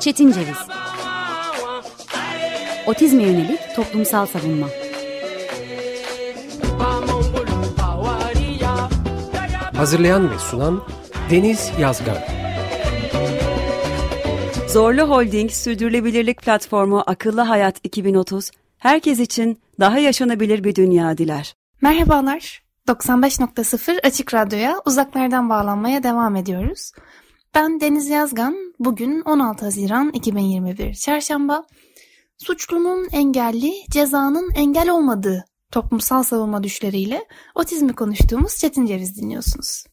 Çetin Ceviz Otizme yönelik toplumsal savunma Hazırlayan ve sunan Deniz Yazgan Zorlu Holding Sürdürülebilirlik Platformu Akıllı Hayat 2030, herkes için daha yaşanabilir bir dünya diler. Merhabalar, 95.0 Açık Radyo'ya uzaklardan bağlanmaya devam ediyoruz. Ben Deniz Yazgan, bugün 16 Haziran 2021 Çarşamba. Suçlunun engelli, cezanın engel olmadığı toplumsal savunma düşleriyle otizmi konuştuğumuz Çetin Ceviz dinliyorsunuz.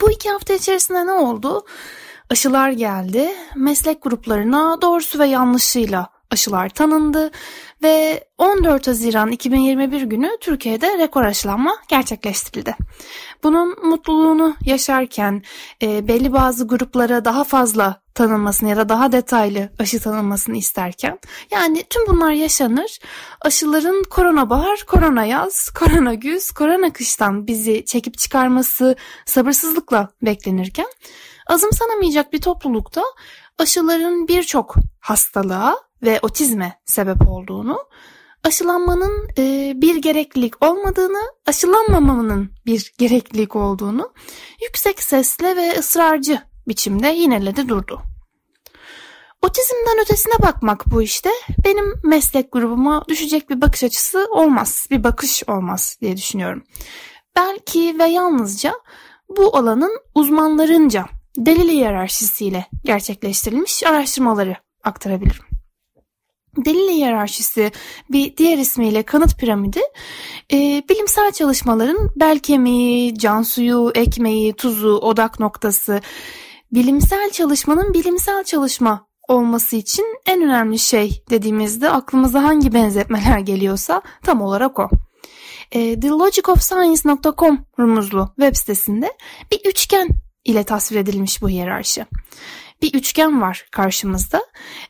Bu iki hafta içerisinde ne oldu? Aşılar geldi, meslek gruplarına doğrusu ve yanlışıyla aşılar tanındı ve 14 Haziran 2021 günü Türkiye'de rekor aşılanma gerçekleştirildi. Bunun mutluluğunu yaşarken e, belli bazı gruplara daha fazla tanınmasını ya da daha detaylı aşı tanınmasını isterken yani tüm bunlar yaşanır. Aşıların korona bahar, korona yaz, korona güz, korona kıştan bizi çekip çıkarması sabırsızlıkla beklenirken azımsanamayacak bir toplulukta aşıların birçok hastalığa ve otizme sebep olduğunu, aşılanmanın e, bir gereklilik olmadığını, aşılanmamanın bir gereklilik olduğunu yüksek sesle ve ısrarcı biçimde yineledi durdu. Otizmden ötesine bakmak bu işte benim meslek grubuma düşecek bir bakış açısı olmaz, bir bakış olmaz diye düşünüyorum. Belki ve yalnızca bu alanın uzmanlarınca delil hiyerarşisiyle gerçekleştirilmiş araştırmaları aktarabilirim. Delil hiyerarşisi bir diğer ismiyle kanıt piramidi. E, bilimsel çalışmaların bel kemiği, can suyu, ekmeği, tuzu, odak noktası. Bilimsel çalışmanın bilimsel çalışma olması için en önemli şey dediğimizde aklımıza hangi benzetmeler geliyorsa tam olarak o. E, TheLogicOfScience.com rumuzlu web sitesinde bir üçgen ile tasvir edilmiş bu hiyerarşi bir üçgen var karşımızda.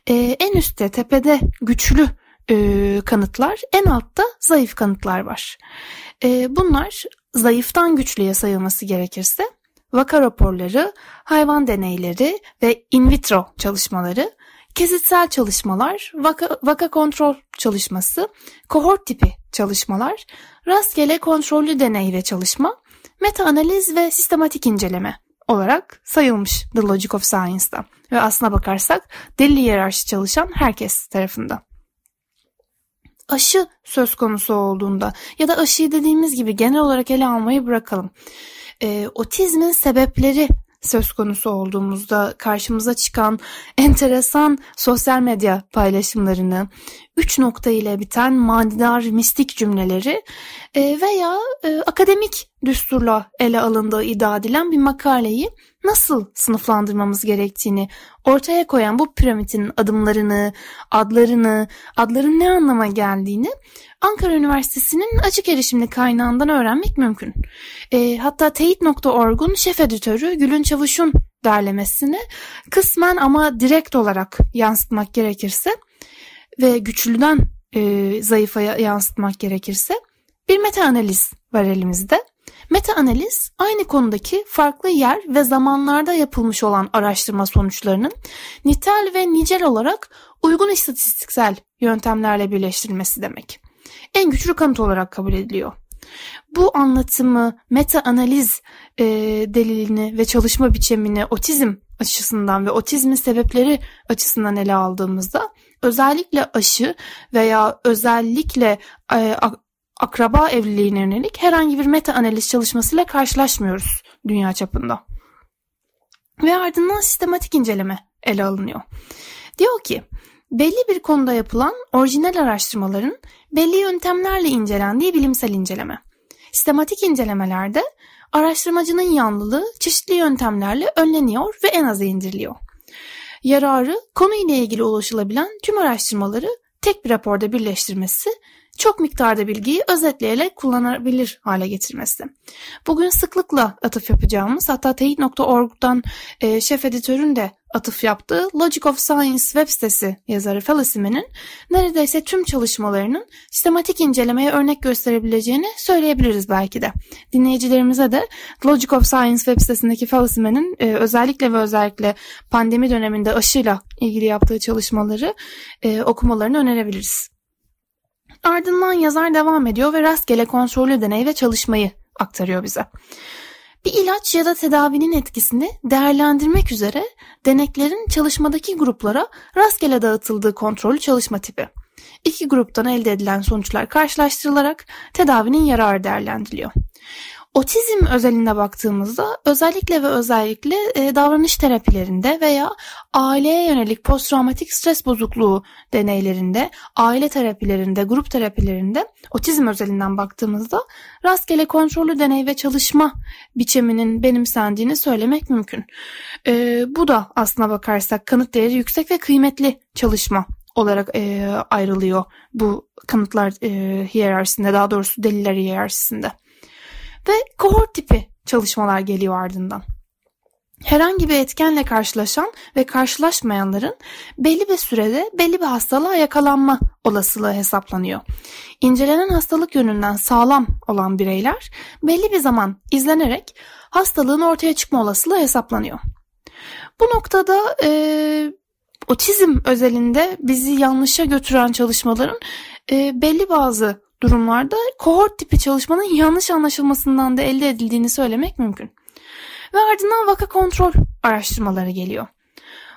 E, en üstte tepede güçlü e, kanıtlar, en altta zayıf kanıtlar var. E, bunlar zayıftan güçlüye sayılması gerekirse vaka raporları, hayvan deneyleri ve in vitro çalışmaları, kesitsel çalışmalar, vaka, vaka kontrol çalışması, kohort tipi çalışmalar, rastgele kontrollü deney ve çalışma, meta analiz ve sistematik inceleme olarak sayılmış The Logic of Science'da. Ve aslına bakarsak deli hiyerarşi çalışan herkes tarafından. Aşı söz konusu olduğunda ya da aşıyı dediğimiz gibi genel olarak ele almayı bırakalım. E, otizmin sebepleri söz konusu olduğumuzda karşımıza çıkan enteresan sosyal medya paylaşımlarını, üç nokta ile biten manidar mistik cümleleri e, veya e, akademik düsturla ele alındığı iddia edilen bir makaleyi nasıl sınıflandırmamız gerektiğini ortaya koyan bu piramidin adımlarını, adlarını, adların ne anlama geldiğini Ankara Üniversitesi'nin açık erişimli kaynağından öğrenmek mümkün. E, hatta teyit.org'un şef editörü Gülün Çavuş'un derlemesini kısmen ama direkt olarak yansıtmak gerekirse ve güçlüden e, zayıfa yansıtmak gerekirse bir meta analiz var elimizde. Meta analiz aynı konudaki farklı yer ve zamanlarda yapılmış olan araştırma sonuçlarının nitel ve nicel olarak uygun istatistiksel yöntemlerle birleştirilmesi demek. En güçlü kanıt olarak kabul ediliyor. Bu anlatımı, meta analiz e, delilini ve çalışma biçimini otizm açısından ve otizmin sebepleri açısından ele aldığımızda özellikle aşı veya özellikle e, akraba evliliğine yönelik herhangi bir meta analiz çalışmasıyla karşılaşmıyoruz dünya çapında. Ve ardından sistematik inceleme ele alınıyor. Diyor ki belli bir konuda yapılan orijinal araştırmaların belli yöntemlerle incelendiği bilimsel inceleme. Sistematik incelemelerde araştırmacının yanlılığı çeşitli yöntemlerle önleniyor ve en aza indiriliyor. Yararı konu ile ilgili ulaşılabilen tüm araştırmaları tek bir raporda birleştirmesi çok miktarda bilgiyi özetleyerek kullanabilir hale getirmesi. Bugün sıklıkla atıf yapacağımız hatta teyit.org'dan e, şef editörün de atıf yaptığı Logic of Science web sitesi yazarı Felisime'nin neredeyse tüm çalışmalarının sistematik incelemeye örnek gösterebileceğini söyleyebiliriz belki de. Dinleyicilerimize de Logic of Science web sitesindeki Felisime'nin e, özellikle ve özellikle pandemi döneminde aşıyla ilgili yaptığı çalışmaları e, okumalarını önerebiliriz. Ardından yazar devam ediyor ve rastgele kontrollü deney ve çalışmayı aktarıyor bize. Bir ilaç ya da tedavinin etkisini değerlendirmek üzere deneklerin çalışmadaki gruplara rastgele dağıtıldığı kontrollü çalışma tipi. İki gruptan elde edilen sonuçlar karşılaştırılarak tedavinin yararı değerlendiriliyor. Otizm özelinde baktığımızda özellikle ve özellikle e, davranış terapilerinde veya aileye yönelik posttraumatik stres bozukluğu deneylerinde, aile terapilerinde, grup terapilerinde otizm özelinden baktığımızda rastgele kontrollü deney ve çalışma biçiminin benimsendiğini söylemek mümkün. E, bu da aslına bakarsak kanıt değeri yüksek ve kıymetli çalışma olarak e, ayrılıyor bu kanıtlar e, hiyerarşisinde daha doğrusu deliller hiyerarşisinde ve kohort tipi çalışmalar geliyor ardından. Herhangi bir etkenle karşılaşan ve karşılaşmayanların belli bir sürede belli bir hastalığa yakalanma olasılığı hesaplanıyor. İncelenen hastalık yönünden sağlam olan bireyler belli bir zaman izlenerek hastalığın ortaya çıkma olasılığı hesaplanıyor. Bu noktada e, otizm özelinde bizi yanlışa götüren çalışmaların e, belli bazı durumlarda kohort tipi çalışmanın yanlış anlaşılmasından da elde edildiğini söylemek mümkün. Ve ardından vaka kontrol araştırmaları geliyor.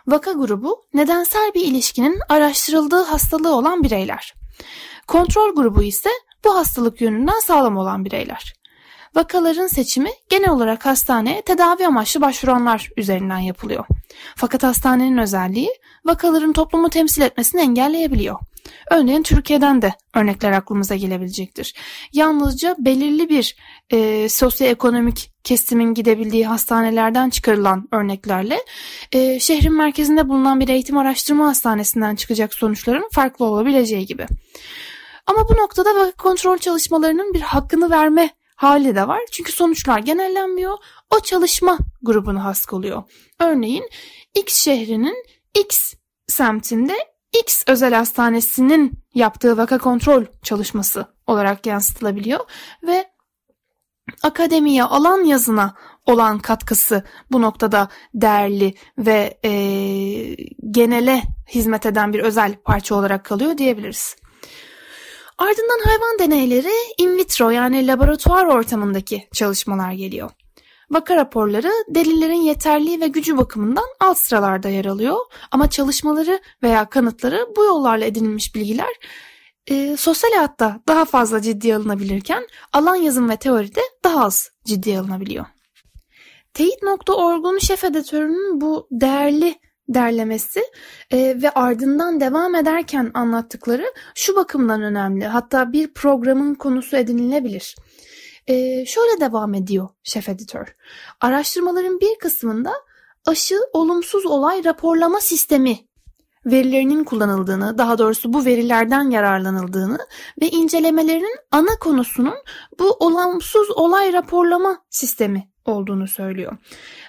Vaka grubu nedensel bir ilişkinin araştırıldığı hastalığı olan bireyler. Kontrol grubu ise bu hastalık yönünden sağlam olan bireyler. Vakaların seçimi genel olarak hastaneye tedavi amaçlı başvuranlar üzerinden yapılıyor. Fakat hastanenin özelliği vakaların toplumu temsil etmesini engelleyebiliyor. Örneğin Türkiye'den de örnekler aklımıza gelebilecektir. Yalnızca belirli bir e, sosyoekonomik kesimin gidebildiği hastanelerden çıkarılan örneklerle e, şehrin merkezinde bulunan bir eğitim araştırma hastanesinden çıkacak sonuçların farklı olabileceği gibi. Ama bu noktada vaka kontrol çalışmalarının bir hakkını verme hali de var. Çünkü sonuçlar genellenmiyor. O çalışma grubunu has oluyor. Örneğin X şehrinin X semtinde X özel hastanesinin yaptığı vaka kontrol çalışması olarak yansıtılabiliyor ve akademiye alan yazına olan katkısı bu noktada değerli ve e, genele hizmet eden bir özel parça olarak kalıyor diyebiliriz. Ardından hayvan deneyleri in vitro yani laboratuvar ortamındaki çalışmalar geliyor. Vaka raporları delillerin yeterliği ve gücü bakımından alt sıralarda yer alıyor ama çalışmaları veya kanıtları bu yollarla edinilmiş bilgiler e, sosyal hayatta daha fazla ciddiye alınabilirken alan yazım ve teoride daha az ciddiye alınabiliyor. Teyit.org'un şef editörünün bu değerli derlemesi e, ve ardından devam ederken anlattıkları şu bakımdan önemli. Hatta bir programın konusu edinilebilir. E, şöyle devam ediyor şef editör. Araştırmaların bir kısmında aşı olumsuz olay raporlama sistemi verilerinin kullanıldığını, daha doğrusu bu verilerden yararlanıldığını ve incelemelerinin ana konusunun bu olumsuz olay raporlama sistemi olduğunu söylüyor.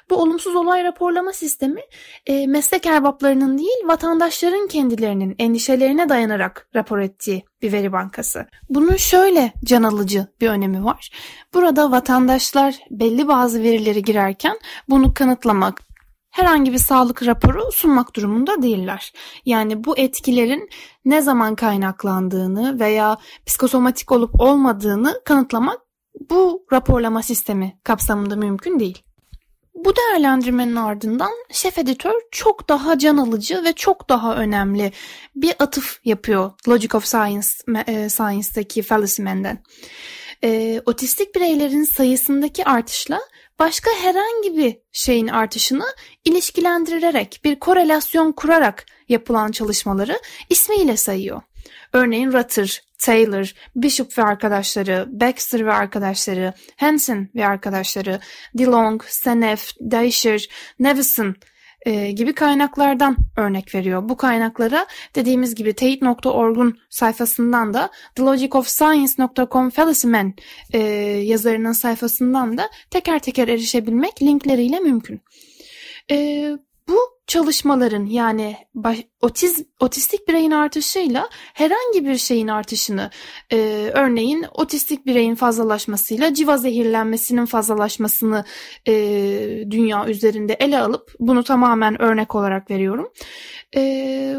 Bu olumsuz olay raporlama sistemi e, meslek erbaplarının değil vatandaşların kendilerinin endişelerine dayanarak rapor ettiği bir veri bankası. Bunun şöyle can alıcı bir önemi var. Burada vatandaşlar belli bazı verileri girerken bunu kanıtlamak, herhangi bir sağlık raporu sunmak durumunda değiller. Yani bu etkilerin ne zaman kaynaklandığını veya psikosomatik olup olmadığını kanıtlamak bu raporlama sistemi kapsamında mümkün değil. Bu değerlendirmenin ardından şef editör çok daha can alıcı ve çok daha önemli bir atıf yapıyor Logic of Science e, Science'daki Feliciman'den. E, otistik bireylerin sayısındaki artışla başka herhangi bir şeyin artışını ilişkilendirilerek bir korelasyon kurarak yapılan çalışmaları ismiyle sayıyor. Örneğin Rutter, Taylor, Bishop ve arkadaşları, Baxter ve arkadaşları, Hansen ve arkadaşları, DeLong, Senef, Deisher, Nevison e, gibi kaynaklardan örnek veriyor. Bu kaynaklara dediğimiz gibi teyit.org'un sayfasından da thelogicofscience.com Felicimen e, yazarının sayfasından da teker teker erişebilmek linkleriyle mümkün. E, bu çalışmaların yani otiz, otistik bireyin artışıyla herhangi bir şeyin artışını e, örneğin otistik bireyin fazlalaşmasıyla civa zehirlenmesinin fazlalaşmasını e, dünya üzerinde ele alıp bunu tamamen örnek olarak veriyorum. E,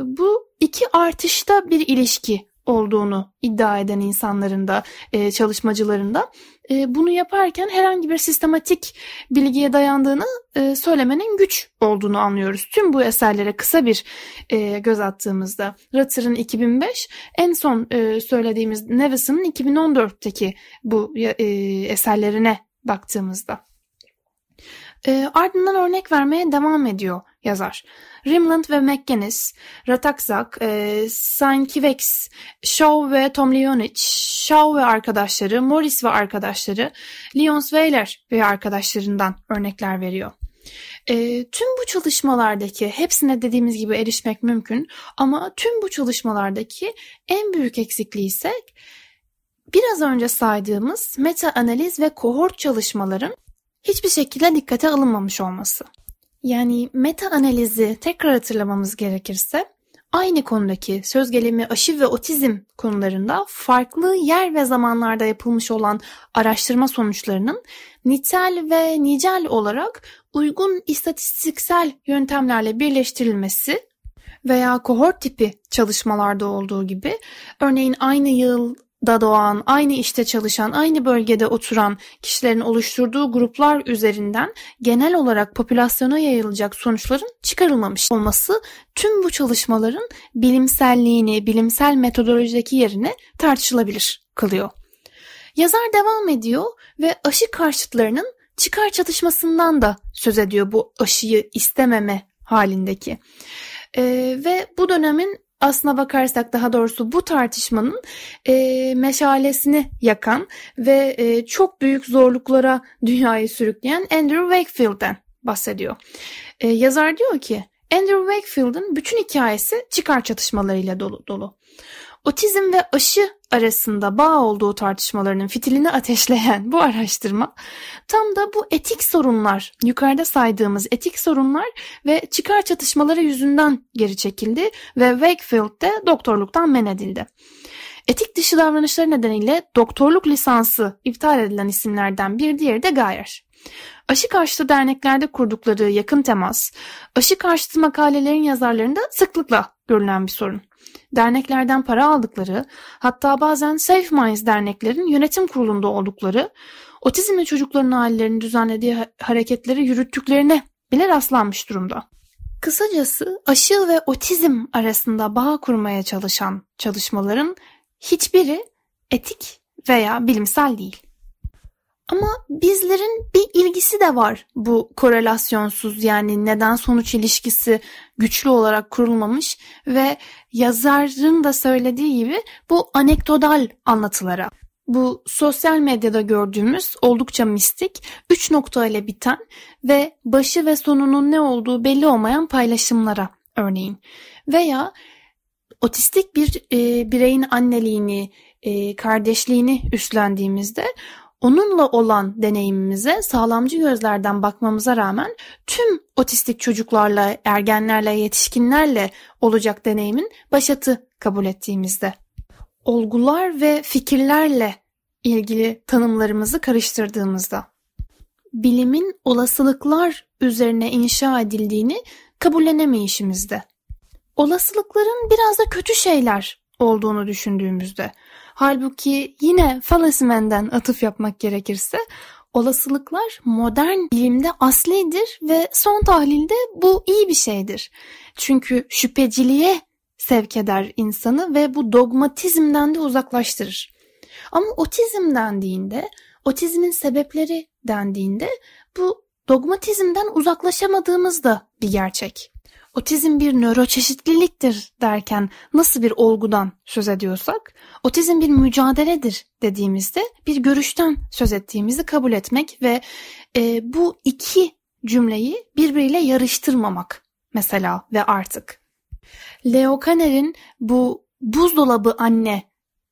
bu iki artışta bir ilişki olduğunu iddia eden insanların da e, çalışmacıların da e, bunu yaparken herhangi bir sistematik bilgiye dayandığını e, söylemenin güç olduğunu anlıyoruz. Tüm bu eserlere kısa bir e, göz attığımızda Rutter'ın 2005 en son söylediğimiz Nevison'ın 2014'teki bu eserlerine baktığımızda. E, ardından örnek vermeye devam ediyor yazar. Rimland ve McGinnis, Ratakzak, e, Sankivex, Shaw ve Tomljonic, Shaw ve arkadaşları, Morris ve arkadaşları, Leon Weiler ve arkadaşlarından örnekler veriyor. E, tüm bu çalışmalardaki hepsine dediğimiz gibi erişmek mümkün ama tüm bu çalışmalardaki en büyük eksikliği ise biraz önce saydığımız meta analiz ve kohort çalışmaların hiçbir şekilde dikkate alınmamış olması. Yani meta analizi tekrar hatırlamamız gerekirse aynı konudaki söz gelimi aşı ve otizm konularında farklı yer ve zamanlarda yapılmış olan araştırma sonuçlarının nitel ve nicel olarak uygun istatistiksel yöntemlerle birleştirilmesi veya kohort tipi çalışmalarda olduğu gibi örneğin aynı yıl da doğan, aynı işte çalışan, aynı bölgede oturan kişilerin oluşturduğu gruplar üzerinden genel olarak popülasyona yayılacak sonuçların çıkarılmamış olması tüm bu çalışmaların bilimselliğini, bilimsel metodolojideki yerini tartışılabilir kılıyor. Yazar devam ediyor ve aşı karşıtlarının çıkar çatışmasından da söz ediyor bu aşıyı istememe halindeki. Ee, ve bu dönemin aslına bakarsak daha doğrusu bu tartışmanın e, meşalesini yakan ve e, çok büyük zorluklara dünyayı sürükleyen Andrew Wakefield'den bahsediyor. E, yazar diyor ki Andrew Wakefield'ın bütün hikayesi çıkar çatışmalarıyla dolu. dolu. Otizm ve aşı arasında bağ olduğu tartışmalarının fitilini ateşleyen bu araştırma tam da bu etik sorunlar, yukarıda saydığımız etik sorunlar ve çıkar çatışmaları yüzünden geri çekildi ve Wakefield de doktorluktan men edildi. Etik dışı davranışları nedeniyle doktorluk lisansı iptal edilen isimlerden bir diğeri de Gayer. Aşı karşıtı derneklerde kurdukları yakın temas, aşı karşıtı makalelerin yazarlarında sıklıkla görülen bir sorun derneklerden para aldıkları, hatta bazen Safe Minds derneklerin yönetim kurulunda oldukları, otizmli çocukların ailelerinin düzenlediği hareketleri yürüttüklerine bile rastlanmış durumda. Kısacası aşı ve otizm arasında bağ kurmaya çalışan çalışmaların hiçbiri etik veya bilimsel değil. Ama bizlerin bir ilgisi de var bu korelasyonsuz yani neden sonuç ilişkisi güçlü olarak kurulmamış ve yazarın da söylediği gibi bu anekdotal anlatılara. Bu sosyal medyada gördüğümüz oldukça mistik, üç nokta ile biten ve başı ve sonunun ne olduğu belli olmayan paylaşımlara örneğin. Veya otistik bir e, bireyin anneliğini, e, kardeşliğini üstlendiğimizde Onunla olan deneyimimize sağlamcı gözlerden bakmamıza rağmen tüm otistik çocuklarla, ergenlerle, yetişkinlerle olacak deneyimin başatı kabul ettiğimizde. Olgular ve fikirlerle ilgili tanımlarımızı karıştırdığımızda. Bilimin olasılıklar üzerine inşa edildiğini kabullenemeyişimizde. Olasılıkların biraz da kötü şeyler olduğunu düşündüğümüzde Halbuki yine Fallacyman'den atıf yapmak gerekirse olasılıklar modern bilimde aslidir ve son tahlilde bu iyi bir şeydir. Çünkü şüpheciliğe sevk eder insanı ve bu dogmatizmden de uzaklaştırır. Ama otizm dendiğinde, otizmin sebepleri dendiğinde bu dogmatizmden uzaklaşamadığımız da bir gerçek otizm bir nöroçeşitliliktir derken nasıl bir olgudan söz ediyorsak, otizm bir mücadeledir dediğimizde bir görüşten söz ettiğimizi kabul etmek ve e, bu iki cümleyi birbiriyle yarıştırmamak mesela ve artık. Leo Kanner'in bu buzdolabı anne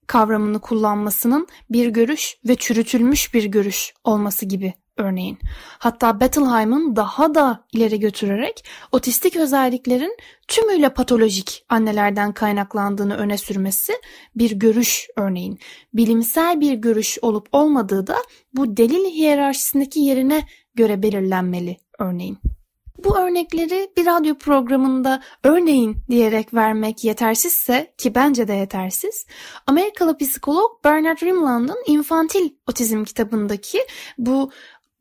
kavramını kullanmasının bir görüş ve çürütülmüş bir görüş olması gibi örneğin. Hatta Bettelheim'ın daha da ileri götürerek otistik özelliklerin tümüyle patolojik annelerden kaynaklandığını öne sürmesi bir görüş örneğin. Bilimsel bir görüş olup olmadığı da bu delil hiyerarşisindeki yerine göre belirlenmeli örneğin. Bu örnekleri bir radyo programında örneğin diyerek vermek yetersizse ki bence de yetersiz. Amerikalı psikolog Bernard Rimland'ın İnfantil Otizm kitabındaki bu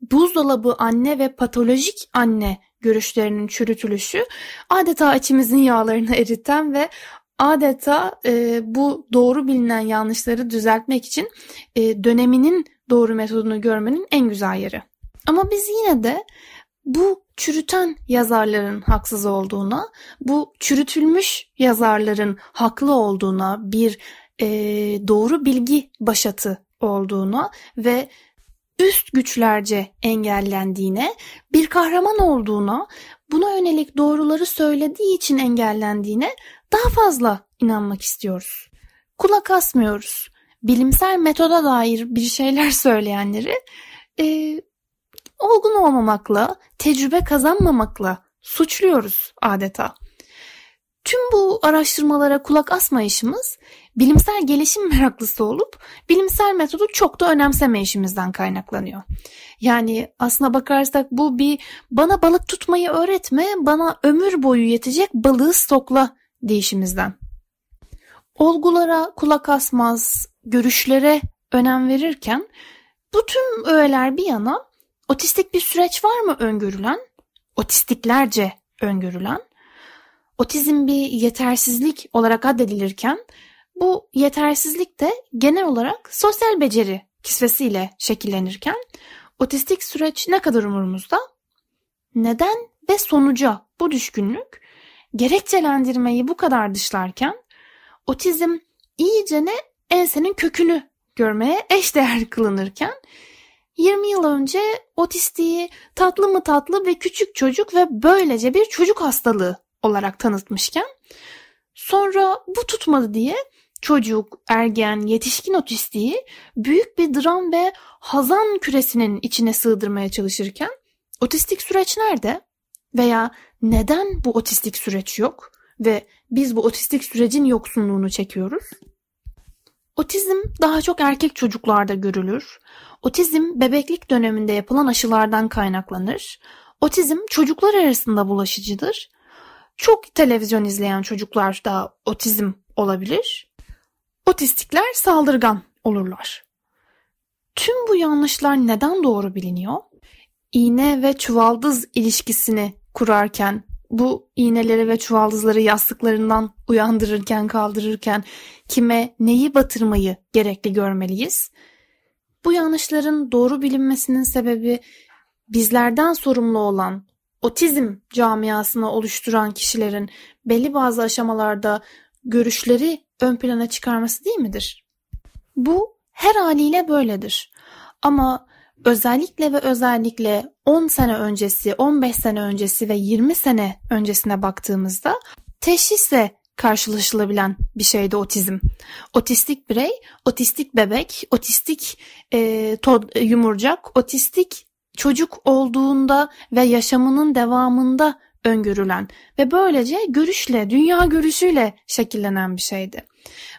buzdolabı anne ve patolojik anne görüşlerinin çürütülüşü adeta içimizin yağlarını eriten ve adeta e, bu doğru bilinen yanlışları düzeltmek için e, döneminin doğru metodunu görmenin en güzel yeri. Ama biz yine de bu çürüten yazarların haksız olduğuna, bu çürütülmüş yazarların haklı olduğuna, bir e, doğru bilgi başatı olduğuna ve üst güçlerce engellendiğine, bir kahraman olduğuna, buna yönelik doğruları söylediği için engellendiğine daha fazla inanmak istiyoruz. Kulak asmıyoruz. Bilimsel metoda dair bir şeyler söyleyenleri e, olgun olmamakla, tecrübe kazanmamakla suçluyoruz adeta. Tüm bu araştırmalara kulak asmayışımız bilimsel gelişim meraklısı olup bilimsel metodu çok da önemsemeyişimizden kaynaklanıyor. Yani aslına bakarsak bu bir bana balık tutmayı öğretme, bana ömür boyu yetecek balığı stokla deyişimizden. Olgulara kulak asmaz, görüşlere önem verirken bu tüm öğeler bir yana Otistik bir süreç var mı öngörülen? Otistiklerce öngörülen. Otizm bir yetersizlik olarak addedilirken bu yetersizlik de genel olarak sosyal beceri kisvesiyle şekillenirken otistik süreç ne kadar umurumuzda? Neden ve sonuca bu düşkünlük gerekçelendirmeyi bu kadar dışlarken otizm iyicene ensenin kökünü görmeye eşdeğer kılınırken 20 yıl önce otistiği tatlı mı tatlı ve küçük çocuk ve böylece bir çocuk hastalığı olarak tanıtmışken sonra bu tutmadı diye çocuk, ergen, yetişkin otistiği büyük bir dram ve hazan küresinin içine sığdırmaya çalışırken otistik süreç nerede? Veya neden bu otistik süreç yok ve biz bu otistik sürecin yoksunluğunu çekiyoruz? Otizm daha çok erkek çocuklarda görülür. Otizm bebeklik döneminde yapılan aşılardan kaynaklanır. Otizm çocuklar arasında bulaşıcıdır. Çok televizyon izleyen çocuklarda otizm olabilir. Otistikler saldırgan olurlar. Tüm bu yanlışlar neden doğru biliniyor? İğne ve çuvaldız ilişkisini kurarken bu iğneleri ve çuvaldızları yastıklarından uyandırırken kaldırırken kime neyi batırmayı gerekli görmeliyiz? Bu yanlışların doğru bilinmesinin sebebi bizlerden sorumlu olan otizm camiasını oluşturan kişilerin belli bazı aşamalarda görüşleri ön plana çıkarması değil midir? Bu her haliyle böyledir. Ama özellikle ve özellikle 10 sene öncesi, 15 sene öncesi ve 20 sene öncesine baktığımızda teşhisle karşılaşılabilen bir şeydi otizm. Otistik birey, otistik bebek, otistik e, tod, yumurcak, otistik çocuk olduğunda ve yaşamının devamında öngörülen ve böylece görüşle, dünya görüşüyle şekillenen bir şeydi.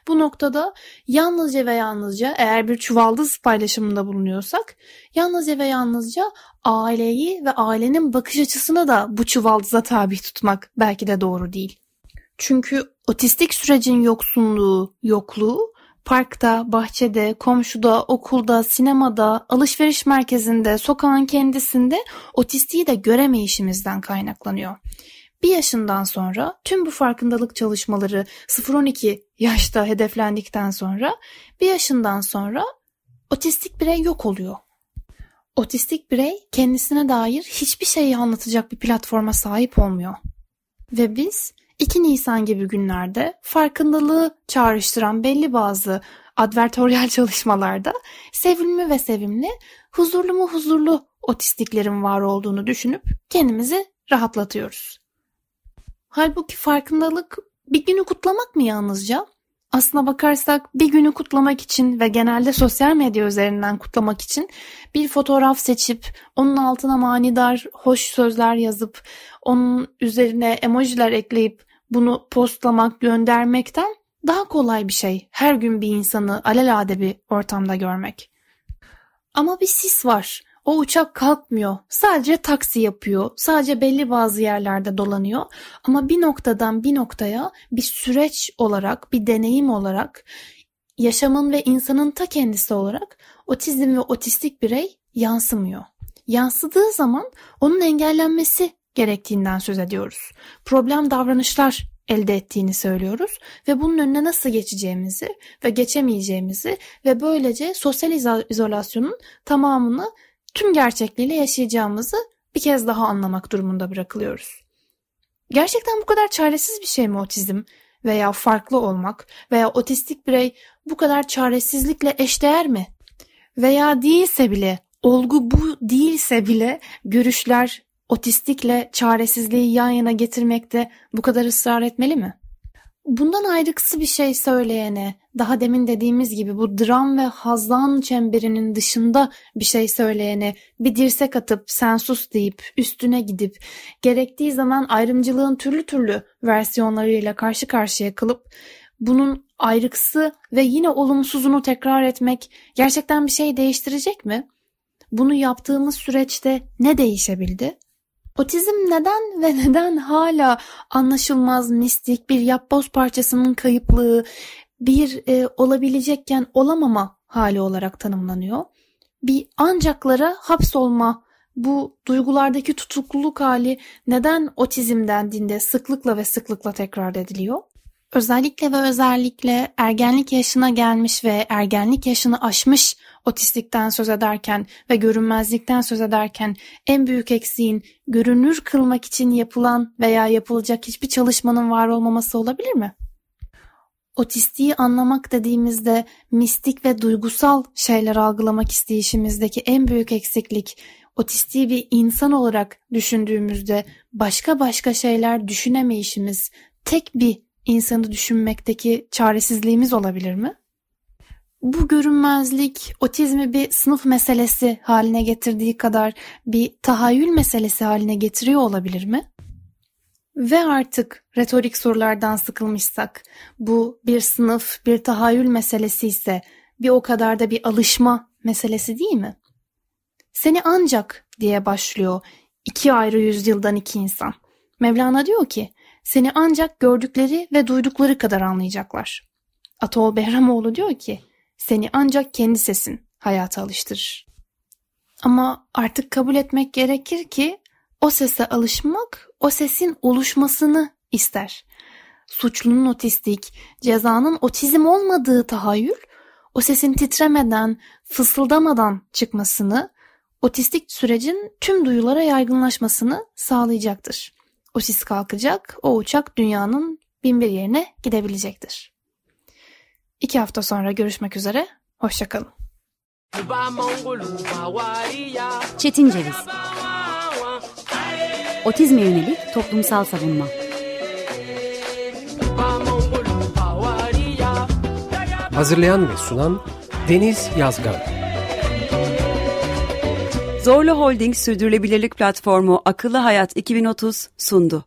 Bu noktada yalnızca ve yalnızca eğer bir çuvaldız paylaşımında bulunuyorsak yalnızca ve yalnızca aileyi ve ailenin bakış açısını da bu çuvaldıza tabi tutmak belki de doğru değil. Çünkü otistik sürecin yoksunluğu, yokluğu parkta, bahçede, komşuda, okulda, sinemada, alışveriş merkezinde, sokağın kendisinde otistiği de göremeyişimizden kaynaklanıyor. Bir yaşından sonra tüm bu farkındalık çalışmaları 0-12 yaşta hedeflendikten sonra bir yaşından sonra otistik birey yok oluyor. Otistik birey kendisine dair hiçbir şeyi anlatacak bir platforma sahip olmuyor. Ve biz 2 Nisan gibi günlerde farkındalığı çağrıştıran belli bazı advertoryal çalışmalarda sevimli ve sevimli, huzurlu mu huzurlu otistiklerin var olduğunu düşünüp kendimizi rahatlatıyoruz. Halbuki farkındalık bir günü kutlamak mı yalnızca? Aslına bakarsak bir günü kutlamak için ve genelde sosyal medya üzerinden kutlamak için bir fotoğraf seçip onun altına manidar hoş sözler yazıp onun üzerine emojiler ekleyip bunu postlamak, göndermekten daha kolay bir şey. Her gün bir insanı alelade bir ortamda görmek. Ama bir sis var. O uçak kalkmıyor. Sadece taksi yapıyor. Sadece belli bazı yerlerde dolanıyor. Ama bir noktadan bir noktaya bir süreç olarak, bir deneyim olarak, yaşamın ve insanın ta kendisi olarak otizm ve otistik birey yansımıyor. Yansıdığı zaman onun engellenmesi gerektiğinden söz ediyoruz. Problem davranışlar elde ettiğini söylüyoruz ve bunun önüne nasıl geçeceğimizi ve geçemeyeceğimizi ve böylece sosyal izolasyonun tamamını tüm gerçekliğiyle yaşayacağımızı bir kez daha anlamak durumunda bırakılıyoruz. Gerçekten bu kadar çaresiz bir şey mi otizm veya farklı olmak veya otistik birey bu kadar çaresizlikle eşdeğer mi? Veya değilse bile, olgu bu değilse bile görüşler otistikle çaresizliği yan yana getirmekte bu kadar ısrar etmeli mi? Bundan ayrıksı bir şey söyleyene, daha demin dediğimiz gibi bu dram ve hazan çemberinin dışında bir şey söyleyene bir dirsek atıp sen sus deyip üstüne gidip gerektiği zaman ayrımcılığın türlü türlü versiyonlarıyla karşı karşıya kılıp bunun ayrıksı ve yine olumsuzunu tekrar etmek gerçekten bir şey değiştirecek mi? Bunu yaptığımız süreçte ne değişebildi? Otizm neden ve neden hala anlaşılmaz mistik bir yapboz parçasının kayıplığı, bir e, olabilecekken olamama hali olarak tanımlanıyor. Bir ancaklara hapsolma, bu duygulardaki tutukluluk hali neden otizm dendiğinde sıklıkla ve sıklıkla tekrar ediliyor? Özellikle ve özellikle ergenlik yaşına gelmiş ve ergenlik yaşını aşmış otistikten söz ederken ve görünmezlikten söz ederken en büyük eksiğin görünür kılmak için yapılan veya yapılacak hiçbir çalışmanın var olmaması olabilir mi? Otistiği anlamak dediğimizde mistik ve duygusal şeyler algılamak isteyişimizdeki en büyük eksiklik otistiği bir insan olarak düşündüğümüzde başka başka şeyler düşünemeyişimiz, tek bir insanı düşünmekteki çaresizliğimiz olabilir mi? Bu görünmezlik otizmi bir sınıf meselesi haline getirdiği kadar bir tahayyül meselesi haline getiriyor olabilir mi? Ve artık retorik sorulardan sıkılmışsak, bu bir sınıf, bir tahayyül meselesi ise bir o kadar da bir alışma meselesi değil mi? Seni ancak diye başlıyor iki ayrı yüzyıldan iki insan. Mevlana diyor ki, seni ancak gördükleri ve duydukları kadar anlayacaklar. Atol Behramoğlu diyor ki, seni ancak kendi sesin hayata alıştırır. Ama artık kabul etmek gerekir ki o sese alışmak o sesin oluşmasını ister. Suçlunun otistik, cezanın otizm olmadığı tahayyül o sesin titremeden, fısıldamadan çıkmasını, otistik sürecin tüm duyulara yaygınlaşmasını sağlayacaktır. O sis kalkacak, o uçak dünyanın bin bir yerine gidebilecektir. İki hafta sonra görüşmek üzere, hoşçakalın. Çetin Ceviz Otizme yönelik toplumsal savunma Hazırlayan ve sunan Deniz Yazgan Zorlu Holding Sürdürülebilirlik Platformu Akıllı Hayat 2030 sundu.